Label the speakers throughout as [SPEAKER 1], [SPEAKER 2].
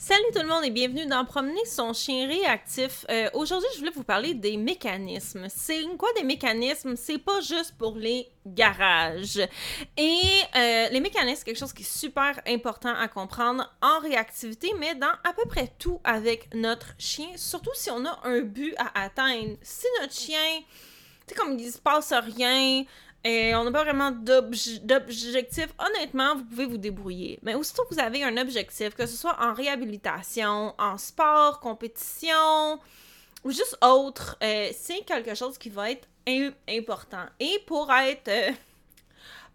[SPEAKER 1] Salut tout le monde et bienvenue dans Promener son chien réactif. Euh, aujourd'hui, je voulais vous parler des mécanismes. C'est quoi des mécanismes? C'est pas juste pour les garages. Et euh, les mécanismes, c'est quelque chose qui est super important à comprendre en réactivité, mais dans à peu près tout avec notre chien, surtout si on a un but à atteindre. Si notre chien, tu sais, comme il se passe rien, et on n'a pas vraiment d'objectif. Honnêtement, vous pouvez vous débrouiller. Mais aussitôt que vous avez un objectif, que ce soit en réhabilitation, en sport, compétition ou juste autre, euh, c'est quelque chose qui va être important. Et pour être euh,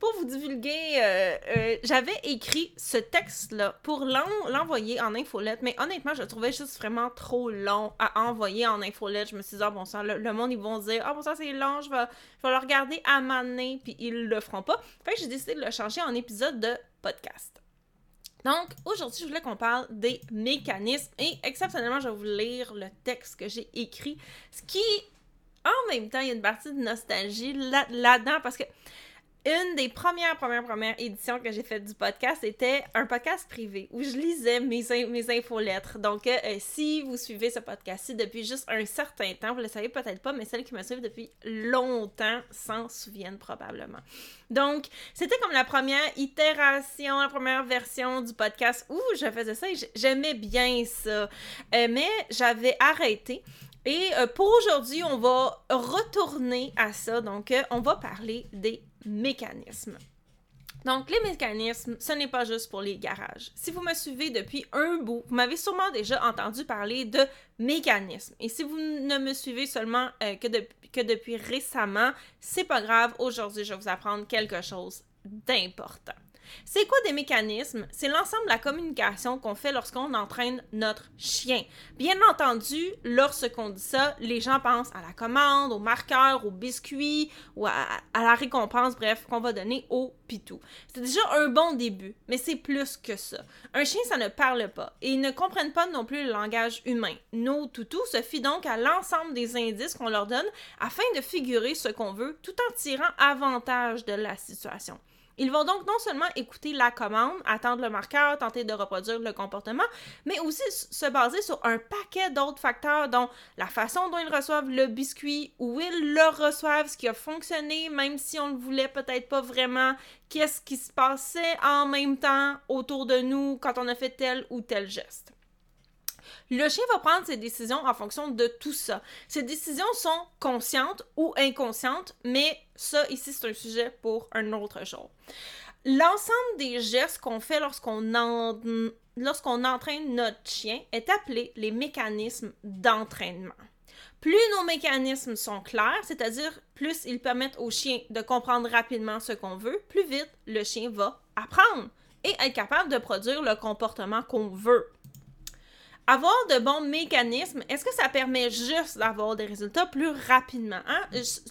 [SPEAKER 1] pour vous divulguer, euh, euh, j'avais écrit ce texte-là pour l'envoyer en infolette, mais honnêtement, je le trouvais juste vraiment trop long à envoyer en infolette. Je me suis dit, ah bon sang, le, monde, ils vont dire, ah bon sang, c'est long, je vais, le regarder à maner, puis ils le feront pas. Fait que j'ai décidé de le changer en épisode de podcast. Donc, aujourd'hui, je voulais qu'on parle des mécanismes et exceptionnellement, je vais vous lire le texte que j'ai écrit, ce qui, en même temps, il y a une partie de nostalgie là-dedans parce que une des premières, premières, premières éditions que j'ai faites du podcast était un podcast privé où je lisais mes, mes infolettres. Donc, euh, si vous suivez ce podcast-ci depuis juste un certain temps, vous le savez peut-être pas, mais celles qui me suivent depuis longtemps s'en souviennent probablement. Donc, c'était comme la première itération, la première version du podcast où je faisais ça et j'aimais bien ça. Euh, mais j'avais arrêté et euh, pour aujourd'hui, on va retourner à ça. Donc, on va parler des mécanismes. Donc, les mécanismes, ce n'est pas juste pour les garages. Si vous me suivez depuis un bout, vous m'avez sûrement déjà entendu parler de mécanismes. Et si vous ne me suivez seulement euh, que, que depuis récemment, c'est pas grave. Aujourd'hui, je vais vous apprendre quelque chose d'important. C'est quoi des mécanismes? C'est l'ensemble de la communication qu'on fait lorsqu'on entraîne notre chien. Bien entendu, lorsqu'on dit ça, les gens pensent à la commande, au marqueur, au biscuit ou à, la récompense, bref, qu'on va donner au pitou. C'est déjà un bon début, mais c'est plus que ça. Un chien, ça ne parle pas et ils ne comprennent pas non plus le langage humain. Nos toutous se fient donc à l'ensemble des indices qu'on leur donne afin de figurer ce qu'on veut tout en tirant avantage de la situation. Ils vont donc non seulement écouter la commande, attendre le marqueur, tenter de reproduire le comportement, mais aussi se baser sur un paquet d'autres facteurs, dont la façon dont ils reçoivent le biscuit, où ils le reçoivent, ce qui a fonctionné, même si on ne voulait peut-être pas vraiment, qu'est-ce qui se passait en même temps autour de nous quand on a fait tel ou tel geste. Le chien va prendre ses décisions en fonction de tout ça. Ces décisions sont conscientes ou inconscientes, mais ça, ici, c'est un sujet pour un autre jour. L'ensemble des gestes qu'on fait lorsqu'on lorsqu'on entraîne notre chien est appelé les mécanismes d'entraînement. Plus nos mécanismes sont clairs, c'est-à-dire plus ils permettent au chien de comprendre rapidement ce qu'on veut, plus vite le chien va apprendre et être capable de produire le comportement qu'on veut. Avoir de bons mécanismes, est-ce que ça permet juste d'avoir des résultats plus rapidement? Hein?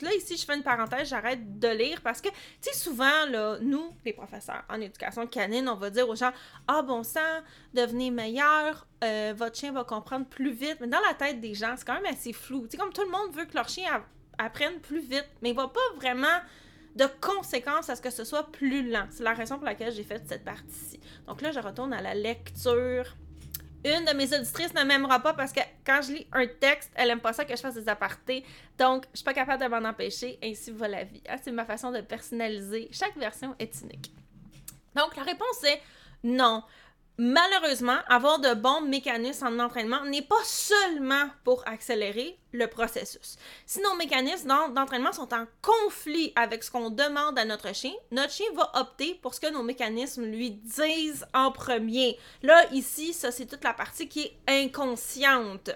[SPEAKER 1] Là, ici, je fais une parenthèse, j'arrête de lire parce que, tu sais, souvent, là, nous, les professeurs en éducation canine, on va dire aux gens Ah, bon sang, devenez meilleur, euh, votre chien va comprendre plus vite. Mais dans la tête des gens, c'est quand même assez flou. Tu sais, comme tout le monde veut que leur chien apprenne plus vite, mais il va pas vraiment de conséquences à ce que ce soit plus lent. C'est la raison pour laquelle j'ai fait cette partie-ci. Donc là, je retourne à la lecture une de mes auditrices ne m'aimera pas parce que quand je lis un texte, elle aime pas ça que je fasse des apartés. Donc, je suis pas capable de m'en empêcher. Ainsi va la vie. Ah, c'est ma façon de personnaliser. Chaque version est unique. Donc, la réponse est non. Malheureusement, avoir de bons mécanismes en entraînement n'est pas seulement pour accélérer le processus. Si nos mécanismes d'entraînement sont en conflit avec ce qu'on demande à notre chien, notre chien va opter pour ce que nos mécanismes lui disent en premier. Là, ici, ça, c'est toute la partie qui est inconsciente.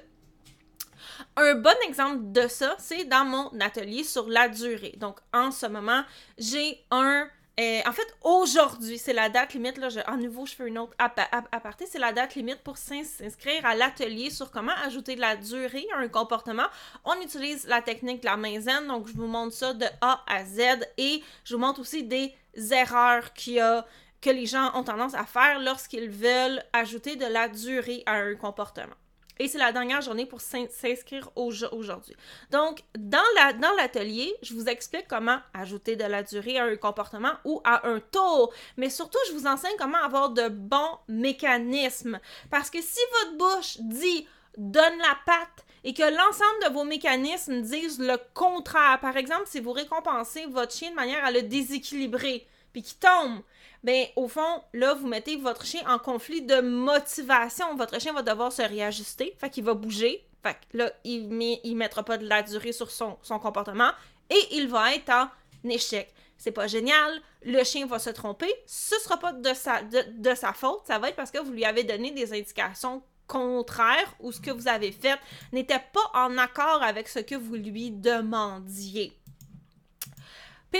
[SPEAKER 1] Un bon exemple de ça, c'est dans mon atelier sur la durée. Donc, en ce moment, j'ai un en fait, aujourd'hui, c'est la date limite. Là, je, à nouveau, je fais une autre aparté. C'est la date limite pour s'inscrire à l'atelier sur comment ajouter de la durée à un comportement. On utilise la technique de la main. Donc, je vous montre ça de A à Z et je vous montre aussi des erreurs qu'il y a, que les gens ont tendance à faire lorsqu'ils veulent ajouter de la durée à un comportement. Et c'est la dernière journée pour s'inscrire aujourd'hui. Donc, dans l'atelier, je vous explique comment ajouter de la durée à un comportement ou à un tour. Mais surtout, je vous enseigne comment avoir de bons mécanismes. Parce que si votre bouche dit donne la patte et que l'ensemble de vos mécanismes disent le contraire, par exemple, si vous récompensez votre chien de manière à le déséquilibrer, puis qu'il tombe, ben au fond, là, vous mettez votre chien en conflit de motivation. Votre chien va devoir se réajuster, fait qu'il va bouger, fait que là, il ne mettra pas de la durée sur son, comportement et il va être en échec. C'est pas génial, le chien va se tromper, ce sera pas de sa, de sa faute, ça va être parce que vous lui avez donné des indications contraires ou ce que vous avez fait n'était pas en accord avec ce que vous lui demandiez.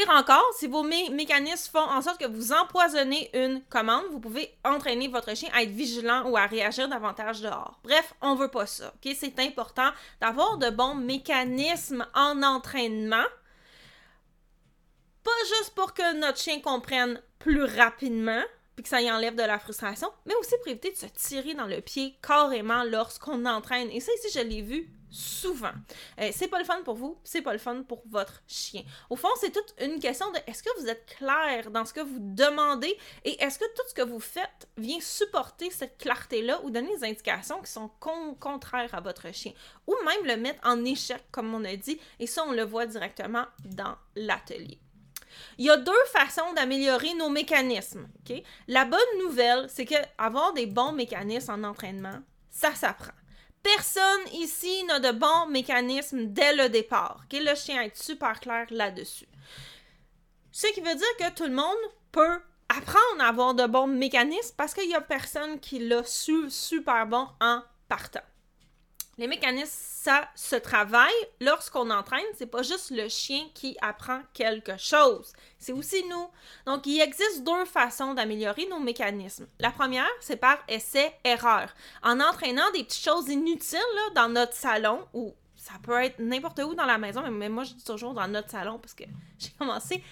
[SPEAKER 1] Encore, si vos mécanismes font en sorte que vous empoisonnez une commande, vous pouvez entraîner votre chien à être vigilant ou à réagir davantage dehors. Bref, on veut pas ça. C'est important d'avoir de bons mécanismes en entraînement. Pas juste pour que notre chien comprenne plus rapidement, puis que ça y enlève de la frustration, mais aussi pour éviter de se tirer dans le pied carrément lorsqu'on entraîne. Et ça ici, je l'ai vu souvent. Euh, c'est pas le fun pour vous, c'est pas le fun pour votre chien. Au fond, c'est toute une question de est-ce que vous êtes clair dans ce que vous demandez et est-ce que tout ce que vous faites vient supporter cette clarté-là ou donner des indications qui sont contraires à votre chien? Ou même le mettre en échec, comme on a dit, et ça, on le voit directement dans l'atelier. Il y a deux façons d'améliorer nos mécanismes. La bonne nouvelle, c'est que avoir des bons mécanismes en entraînement, ça s'apprend. Personne ici n'a de bons mécanismes dès le départ. Okay? Le chien est super clair là-dessus. Ce qui veut dire que tout le monde peut apprendre à avoir de bons mécanismes parce qu'il n'y a personne qui l'a su super bon en partant. Les mécanismes, ça se travaille lorsqu'on entraîne. C'est pas juste le chien qui apprend quelque chose. C'est aussi nous. Donc, il existe deux façons d'améliorer nos mécanismes. La première, c'est par essai-erreur. En entraînant des petites choses inutiles dans notre salon ou ça peut être n'importe où dans la maison, mais moi, je dis toujours dans notre salon parce que j'ai commencé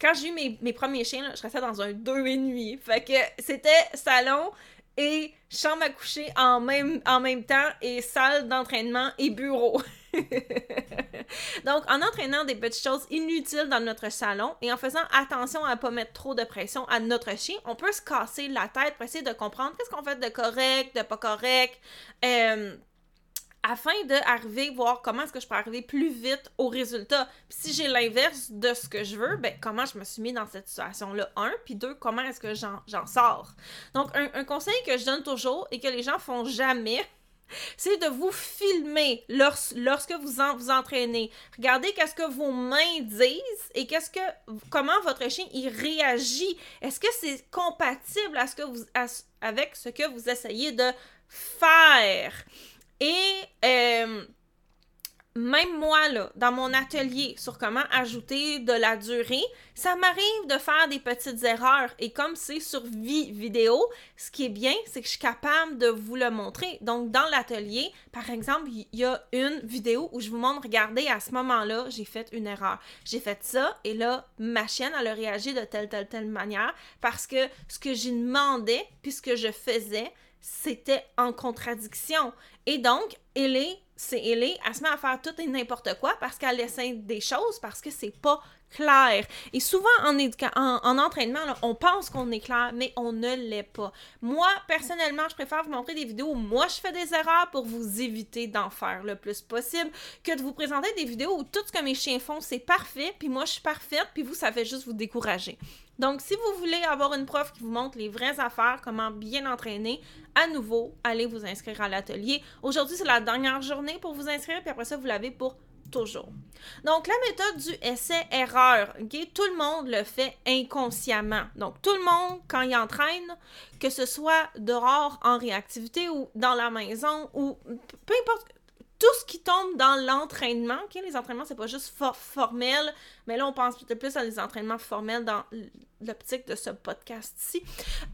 [SPEAKER 1] quand j'ai eu mes, premiers chiens, je restais dans un deux et nuit. Fait que c'était salon, et chambre à coucher en même, temps et salle d'entraînement et bureau. Donc, en entraînant des petites choses inutiles dans notre salon et en faisant attention à ne pas mettre trop de pression à notre chien, on peut se casser la tête pour essayer de comprendre qu'est-ce qu'on fait de correct, de pas correct. Euh, afin d'arriver, voir comment est-ce que je peux arriver plus vite au résultat. Si j'ai l'inverse de ce que je veux, ben comment je me suis mis dans cette situation-là, un, puis deux, comment est-ce que j'en sors? Donc, un, conseil que je donne toujours et que les gens font jamais, c'est de vous filmer lorsque vous vous entraînez. Regardez qu'est-ce que vos mains disent et qu'est-ce que comment votre chien y réagit. Est-ce que c'est compatible à ce que vous, avec ce que vous essayez de faire? Et euh, même moi, dans mon atelier sur comment ajouter de la durée, ça m'arrive de faire des petites erreurs. Et comme c'est sur vie vidéo, ce qui est bien, c'est que je suis capable de vous le montrer. Donc, dans l'atelier, par exemple, il y a une vidéo où je vous montre, regardez, à ce moment-là, j'ai fait une erreur. J'ai fait ça, et là, ma chienne, elle a réagi de telle, telle, telle manière parce que ce que j'ai demandé, puis ce que je faisais, c'était en contradiction. Et donc, Ellie, c'est Ellie, elle se met à faire tout et n'importe quoi parce qu'elle essaie des choses parce que c'est pas clair. Et souvent, en, en, entraînement, on pense qu'on est clair, mais on ne l'est pas. Moi, personnellement, je préfère vous montrer des vidéos où moi, je fais des erreurs pour vous éviter d'en faire le plus possible que de vous présenter des vidéos où tout ce que mes chiens font, c'est parfait, puis moi, je suis parfaite, puis vous, ça fait juste vous décourager. Donc, si vous voulez avoir une prof qui vous montre les vraies affaires, comment bien entraîner, à nouveau, allez vous inscrire à l'atelier. Aujourd'hui, c'est la dernière journée pour vous inscrire, puis après ça, vous l'avez pour toujours. Donc, la méthode du essai-erreur, tout le monde le fait inconsciemment. Donc, tout le monde, quand il entraîne, que ce soit dehors en réactivité ou dans la maison ou peu importe, tout ce qui tombe dans l'entraînement, les entraînements, c'est pas juste formel, mais là, on pense peut-être plus à des entraînements formels dans l'optique de ce podcast-ci.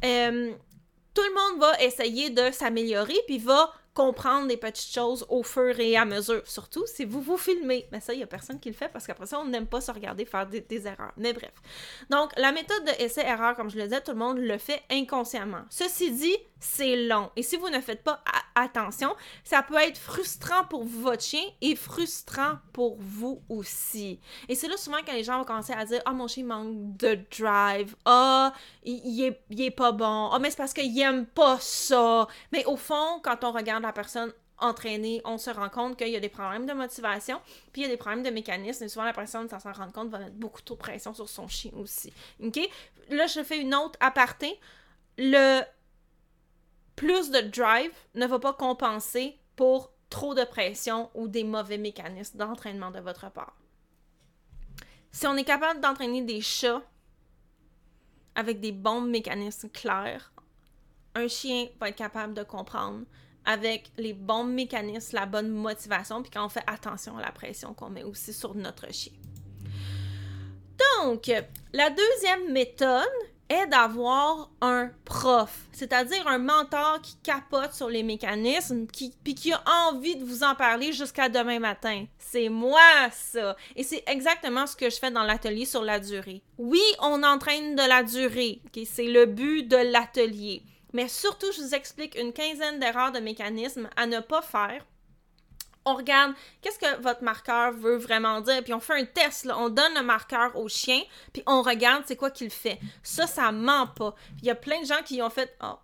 [SPEAKER 1] Euh, tout le monde va essayer de s'améliorer, puis va comprendre des petites choses au fur et à mesure. Surtout si vous vous filmez. Mais ça, il n'y a personne qui le fait parce qu'après ça, on n'aime pas se regarder faire des, erreurs. Mais bref. Donc, la méthode de essai-erreur, comme je le disais, tout le monde le fait inconsciemment. Ceci dit, c'est long. Et si vous ne faites pas attention. Ça peut être frustrant pour votre chien et frustrant pour vous aussi. Et c'est là souvent quand les gens vont commencer à dire Ah, oh, mon chien manque de drive. Ah, il, est, il, est, pas bon. Ah, mais c'est parce qu'il aime pas ça. Mais au fond, quand on regarde la personne entraîner, on se rend compte qu'il y a des problèmes de motivation, puis il y a des problèmes de mécanisme, et souvent la personne, sans s'en rendre compte, va mettre beaucoup trop de pression sur son chien aussi. OK? Là, je fais une autre aparté. Le plus de drive ne va pas compenser pour trop de pression ou des mauvais mécanismes d'entraînement de votre part. Si on est capable d'entraîner des chats avec des bons mécanismes clairs, un chien va être capable de comprendre avec les bons mécanismes, la bonne motivation, puis quand on fait attention à la pression qu'on met aussi sur notre chien. Donc, la deuxième méthode est d'avoir un prof, c'est-à-dire un mentor qui capote sur les mécanismes, qui, puis qui a envie de vous en parler jusqu'à demain matin. C'est moi, ça. Et c'est exactement ce que je fais dans l'atelier sur la durée. Oui, on entraîne de la durée. C'est le but de l'atelier. Mais surtout, je vous explique une quinzaine d'erreurs de mécanismes à ne pas faire. On regarde qu'est-ce que votre marqueur veut vraiment dire, puis on fait un test, là. on donne le marqueur au chien, puis on regarde c'est quoi qu'il fait. Ça, ça ment pas. Il y a plein de gens qui ont fait oh,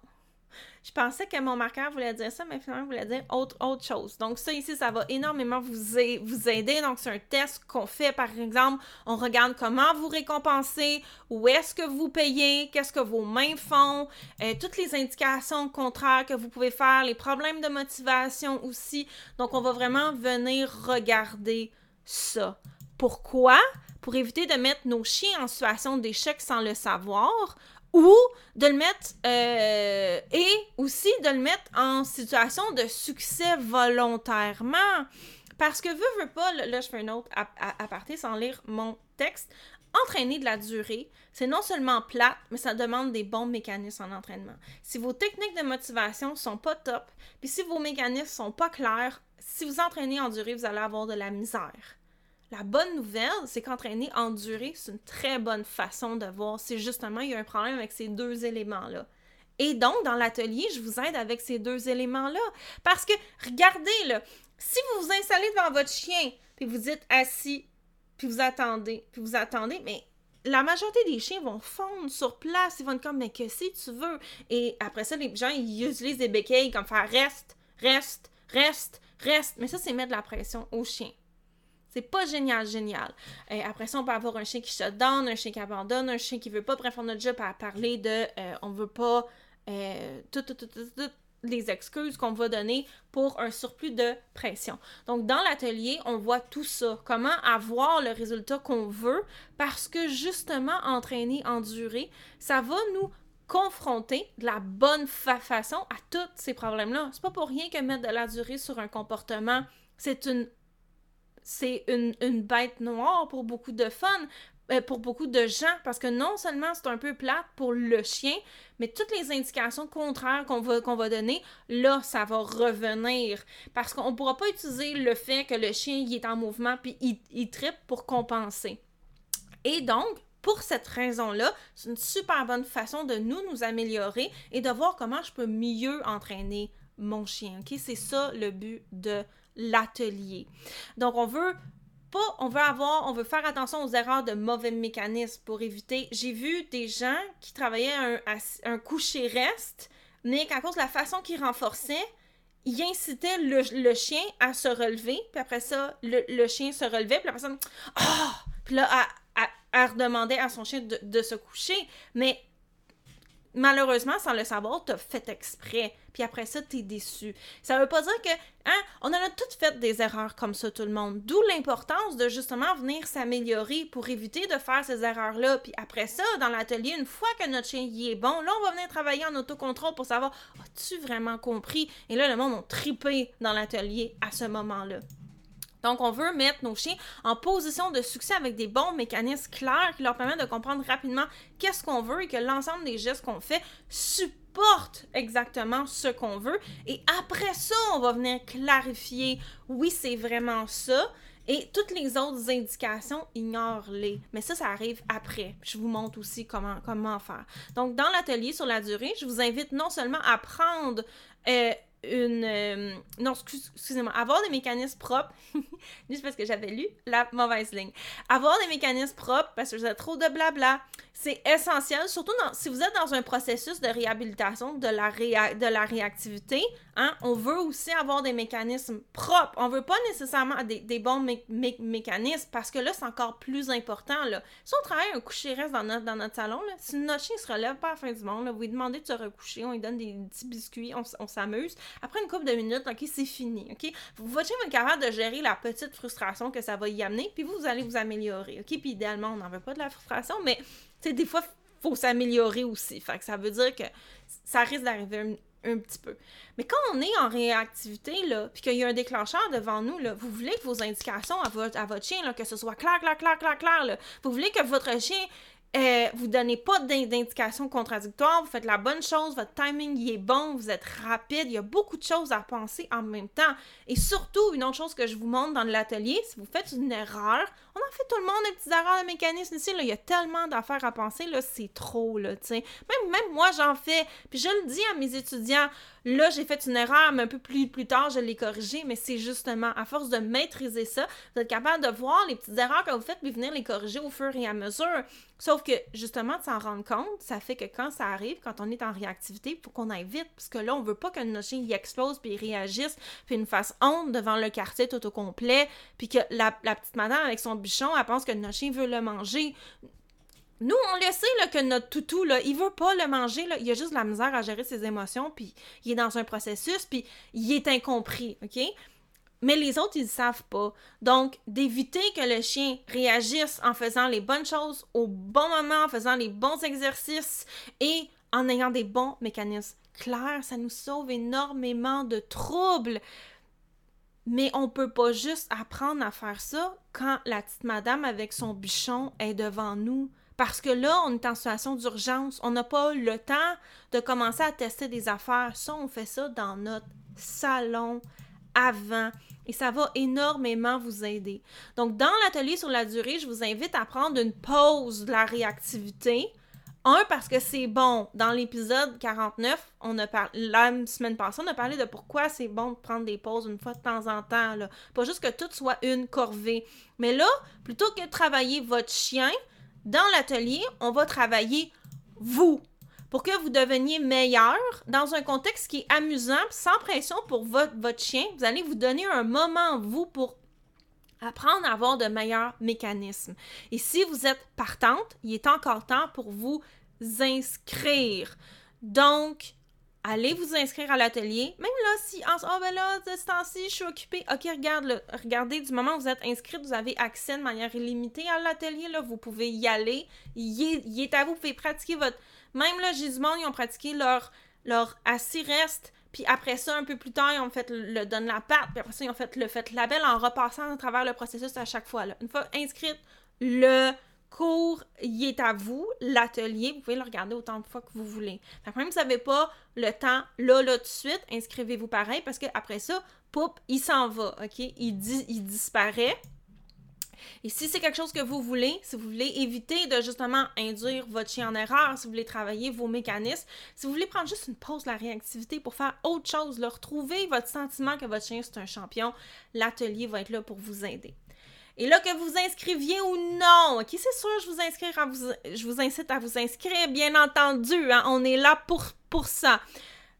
[SPEAKER 1] je pensais que mon marqueur voulait dire ça, mais finalement, il voulait dire autre, chose. Donc, ça ici, ça va énormément vous, vous aider. Donc, c'est un test qu'on fait, par exemple, on regarde comment vous récompensez, où est-ce que vous payez, qu'est-ce que vos mains font, euh, toutes les indications contraires que vous pouvez faire, les problèmes de motivation aussi. Donc, on va vraiment venir regarder ça. Pourquoi? Pour éviter de mettre nos chiens en situation d'échec sans le savoir ou de le mettre euh, et aussi de le mettre en situation de succès volontairement. Parce que veux, veux pas, là je fais une autre aparté sans lire mon texte. Entraîner de la durée, c'est non seulement plat, mais ça demande des bons mécanismes en entraînement. Si vos techniques de motivation sont pas top, puis si vos mécanismes sont pas clairs, si vous entraînez en durée, vous allez avoir de la misère. La bonne nouvelle, c'est qu'entraîner en durée, c'est une très bonne façon de voir si justement il y a un problème avec ces deux éléments-là. Et donc, dans l'atelier, je vous aide avec ces deux éléments-là. Parce que, regardez, là, si vous vous installez devant votre chien, puis vous êtes assis, puis vous attendez, puis vous attendez, mais la majorité des chiens vont fondre sur place. Ils vont être comme, mais que si tu veux? Et après ça, les gens, ils utilisent des béquilles comme faire reste, reste, reste, reste. Mais ça, c'est mettre de la pression au chien. C'est pas génial, génial. Après ça, on peut avoir un chien qui shut down, un chien qui abandonne, un chien qui veut pas. Bref, on a déjà parler de euh, on veut pas euh, toutes les excuses qu'on va donner pour un surplus de pression. Donc, dans l'atelier, on voit tout ça. Comment avoir le résultat qu'on veut parce que justement, entraîner, endurer, ça va nous confronter de la bonne façon à tous ces problèmes-là. C'est pas pour rien que mettre de la durée sur un comportement, c'est une c'est une, bête noire pour beaucoup de fun, euh, pour beaucoup de gens, parce que non seulement c'est un peu plate pour le chien, mais toutes les indications contraires qu'on va, donner, là, ça va revenir. Parce qu'on ne pourra pas utiliser le fait que le chien il est en mouvement puis il, il tripe pour compenser. Et donc, pour cette raison-là, c'est une super bonne façon de nous nous améliorer et de voir comment je peux mieux entraîner mon chien. C'est ça le but de l'atelier. Donc, on veut pas, on veut avoir, on veut faire attention aux erreurs de mauvais mécanismes pour éviter. J'ai vu des gens qui travaillaient un, un coucher-reste, mais qu'à cause de la façon qu'ils renforçaient, ils incitaient le, chien à se relever, puis après ça, le, chien se relevait, puis la personne, ah! Puis là, elle, redemandait à son chien de, de se coucher. Mais malheureusement, sans le savoir, t'as fait exprès. Puis après ça, t'es déçu. Ça veut pas dire que, hein, on en a toutes fait des erreurs comme ça, tout le monde. D'où l'importance de justement venir s'améliorer pour éviter de faire ces erreurs-là. Puis après ça, dans l'atelier, une fois que notre chien y est bon, là, on va venir travailler en autocontrôle pour savoir, as-tu vraiment compris? Et là, le monde a tripé dans l'atelier à ce moment-là. Donc, on veut mettre nos chiens en position de succès avec des bons mécanismes clairs qui leur permettent de comprendre rapidement qu'est-ce qu'on veut et que l'ensemble des gestes qu'on fait supportent exactement ce qu'on veut. Et après ça, on va venir clarifier, oui, c'est vraiment ça. Et toutes les autres indications, ignore-les. Mais ça, ça arrive après. Je vous montre aussi comment, comment faire. Donc, dans l'atelier sur la durée, je vous invite non seulement à prendre euh, une. Euh, non, excusez-moi. Avoir des mécanismes propres. Juste parce que j'avais lu la mauvaise ligne. Avoir des mécanismes propres parce que vous êtes trop de blabla. C'est essentiel, surtout si vous êtes dans un processus de réhabilitation de la, de la réactivité. Hein, on veut aussi avoir des mécanismes propres. On veut pas nécessairement des, bons mécanismes parce que là, c'est encore plus important. Là. Si on travaille un coucher reste dans notre, dans notre salon, là, si notre chien se relève pas à la fin du monde, vous lui demandez de se recoucher, on lui donne des petits biscuits, on, s'amuse. Après une couple de minutes, OK, c'est fini. OK? Votre chien va être capable de gérer la petite frustration que ça va y amener, puis vous, allez vous améliorer. OK? Puis idéalement, on n'en veut pas de la frustration, mais des fois, faut s'améliorer aussi. Fait que ça veut dire que ça risque d'arriver un, petit peu. Mais quand on est en réactivité, là, puis qu'il y a un déclencheur devant nous, vous voulez que vos indications à votre, chien, que ce soit clair, clair, clair, clair, clair, vous voulez que votre chien euh, vous donnez pas d'indications contradictoires, vous faites la bonne chose, votre timing est bon, vous êtes rapide, il y a beaucoup de choses à penser en même temps. Et surtout, une autre chose que je vous montre dans l'atelier, si vous faites une erreur, on en fait tout le monde des petites erreurs de mécanisme ici, là, il y a tellement d'affaires à penser, là, c'est trop, là, tu. Même, même moi, j'en fais, puis je le dis à mes étudiants, là, j'ai fait une erreur, mais un peu plus, tard, je l'ai corrigée, mais c'est justement, à force de maîtriser ça, vous êtes capable de voir les petites erreurs que vous faites, puis venir les corriger au fur et à mesure. Sauf que, justement, de s'en rendre compte, ça fait que quand ça arrive, quand on est en réactivité, il faut qu'on aille vite, parce que là, on veut pas notre chien y explose, puis il réagisse, puis il nous fasse honte devant le quartier tout au complet, puis que la, petite madame avec son elle pense que notre chien veut le manger. Nous, on le sait là, que notre toutou, là, il veut pas le manger. Là. Il a juste la misère à gérer ses émotions, puis il est dans un processus, puis il est incompris, OK? Mais les autres, ils ne savent pas. Donc, d'éviter que le chien réagisse en faisant les bonnes choses au bon moment, en faisant les bons exercices et en ayant des bons mécanismes clairs, ça nous sauve énormément de troubles. Mais on peut pas juste apprendre à faire ça quand la petite madame avec son bichon est devant nous. Parce que là, on est en situation d'urgence. On n'a pas le temps de commencer à tester des affaires. Ça, on fait ça dans notre salon avant. Et ça va énormément vous aider. Donc, dans l'atelier sur la durée, je vous invite à prendre une pause de la réactivité un, parce que c'est bon. Dans l'épisode 49, on a parlé, la semaine passée, on a parlé de pourquoi c'est bon de prendre des pauses une fois de temps en temps. Pas juste que tout soit une corvée. Mais là, plutôt que de travailler votre chien, dans l'atelier, on va travailler vous. Pour que vous deveniez meilleur dans un contexte qui est amusant, sans pression pour votre, votre chien. Vous allez vous donner un moment, vous, pour apprendre à avoir de meilleurs mécanismes. Et si vous êtes partante, il est encore temps pour vous inscrire. Donc, allez vous inscrire à l'atelier. Même là, si en oh ben là, de ce temps-ci, je suis occupée. Ok, regarde, regardez, du moment où vous êtes inscrit, vous avez accès de manière illimitée à l'atelier. Là, vous pouvez y aller. Il est, à vous, vous pouvez pratiquer votre. Même là, j'ai ils ont pratiqué leur, leur assis-reste puis après ça, un peu plus tard, ils ont fait le, donne la patte. Puis après ça, ils ont fait le fait label en repassant à travers le processus à chaque fois. Une fois inscrite, le cours, il est à vous. L'atelier, vous pouvez le regarder autant de fois que vous voulez. Fait même si vous n'avez pas le temps là, là, de suite, inscrivez-vous pareil parce qu'après ça, poup, il s'en va, OK? Il, disparaît. Et si c'est quelque chose que vous voulez, si vous voulez éviter de justement induire votre chien en erreur, si vous voulez travailler vos mécanismes, si vous voulez prendre juste une pause de la réactivité pour faire autre chose, leur retrouver votre sentiment que votre chien c'est un champion, l'atelier va être là pour vous aider. Et là, que vous inscriviez ou non, ok, c'est sûr, je vous, inscrire à vous, je vous incite à vous inscrire, bien entendu, hein, on est là pour, ça.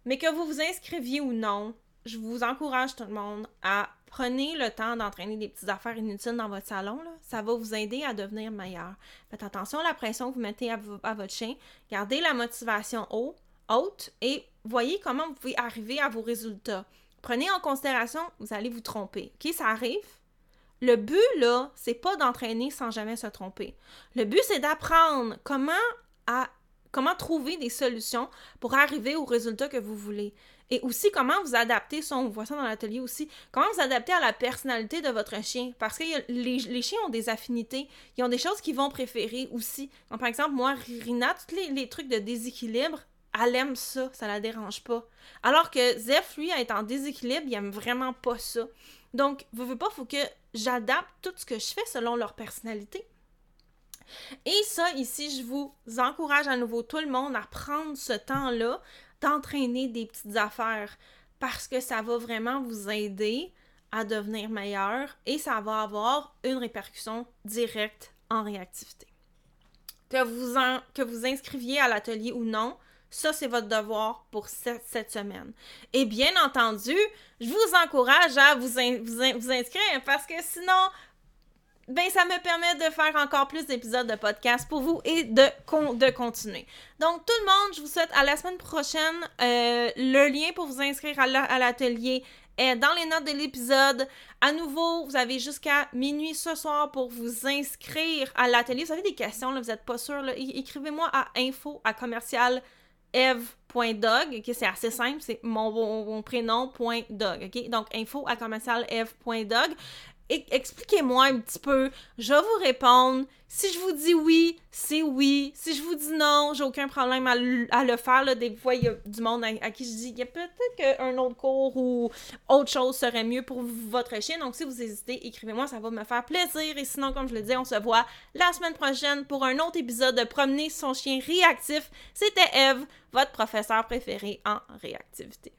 [SPEAKER 1] Mais que vous vous inscriviez ou non, je vous encourage tout le monde à Prenez le temps d'entraîner des petites affaires inutiles dans votre salon. Ça va vous aider à devenir meilleur. Faites attention à la pression que vous mettez à, votre chien. Gardez la motivation haut, haute et voyez comment vous pouvez arriver à vos résultats. Prenez en considération, vous allez vous tromper. OK, ça arrive. Le but, là, c'est pas d'entraîner sans jamais se tromper. Le but, c'est d'apprendre comment comment trouver des solutions pour arriver au résultat que vous voulez. Et aussi, comment vous adapter, ça, on voit ça dans l'atelier aussi, comment vous adapter à la personnalité de votre chien. Parce que les, chiens ont des affinités, ils ont des choses qu'ils vont préférer aussi. par exemple, moi, Rina, tous les, trucs de déséquilibre, elle aime ça, ça la dérange pas. Alors que Zeph, lui, est en déséquilibre, il aime vraiment pas ça. Donc, vous voulez pas, faut que j'adapte tout ce que je fais selon leur personnalité. Et ça, ici, je vous encourage à nouveau tout le monde à prendre ce temps-là d'entraîner des petites affaires. parce que ça va vraiment vous aider à devenir meilleur et ça va avoir une répercussion directe en réactivité. Que vous, que vous inscriviez à l'atelier ou non, ça, c'est votre devoir pour cette, semaine. Et bien entendu, je vous encourage à vous, vous, vous inscrire parce que sinon, ben ça me permet de faire encore plus d'épisodes de podcast pour vous et de, de continuer. Donc tout le monde, je vous souhaite à la semaine prochaine. Euh, le lien pour vous inscrire à l'atelier est dans les notes de l'épisode. À nouveau, vous avez jusqu'à minuit ce soir pour vous inscrire à l'atelier. Vous avez des questions, là, vous n'êtes pas sûr, écrivez-moi à info à commercial eve.dog, ok, c'est assez simple, c'est mon, prénom.dog, ok, donc info à commercial expliquez-moi un petit peu, je vais vous répondre. Si je vous dis oui, c'est oui. Si je vous dis non, j'ai aucun problème à, le faire. Des fois, il y a du monde à, qui je dis il y a peut-être qu'un autre cours ou autre chose serait mieux pour votre chien. Donc, si vous hésitez, écrivez-moi, ça va me faire plaisir. Et sinon, comme je le dis, on se voit la semaine prochaine pour un autre épisode de Promener son chien réactif. C'était Eve, votre professeur préféré en réactivité.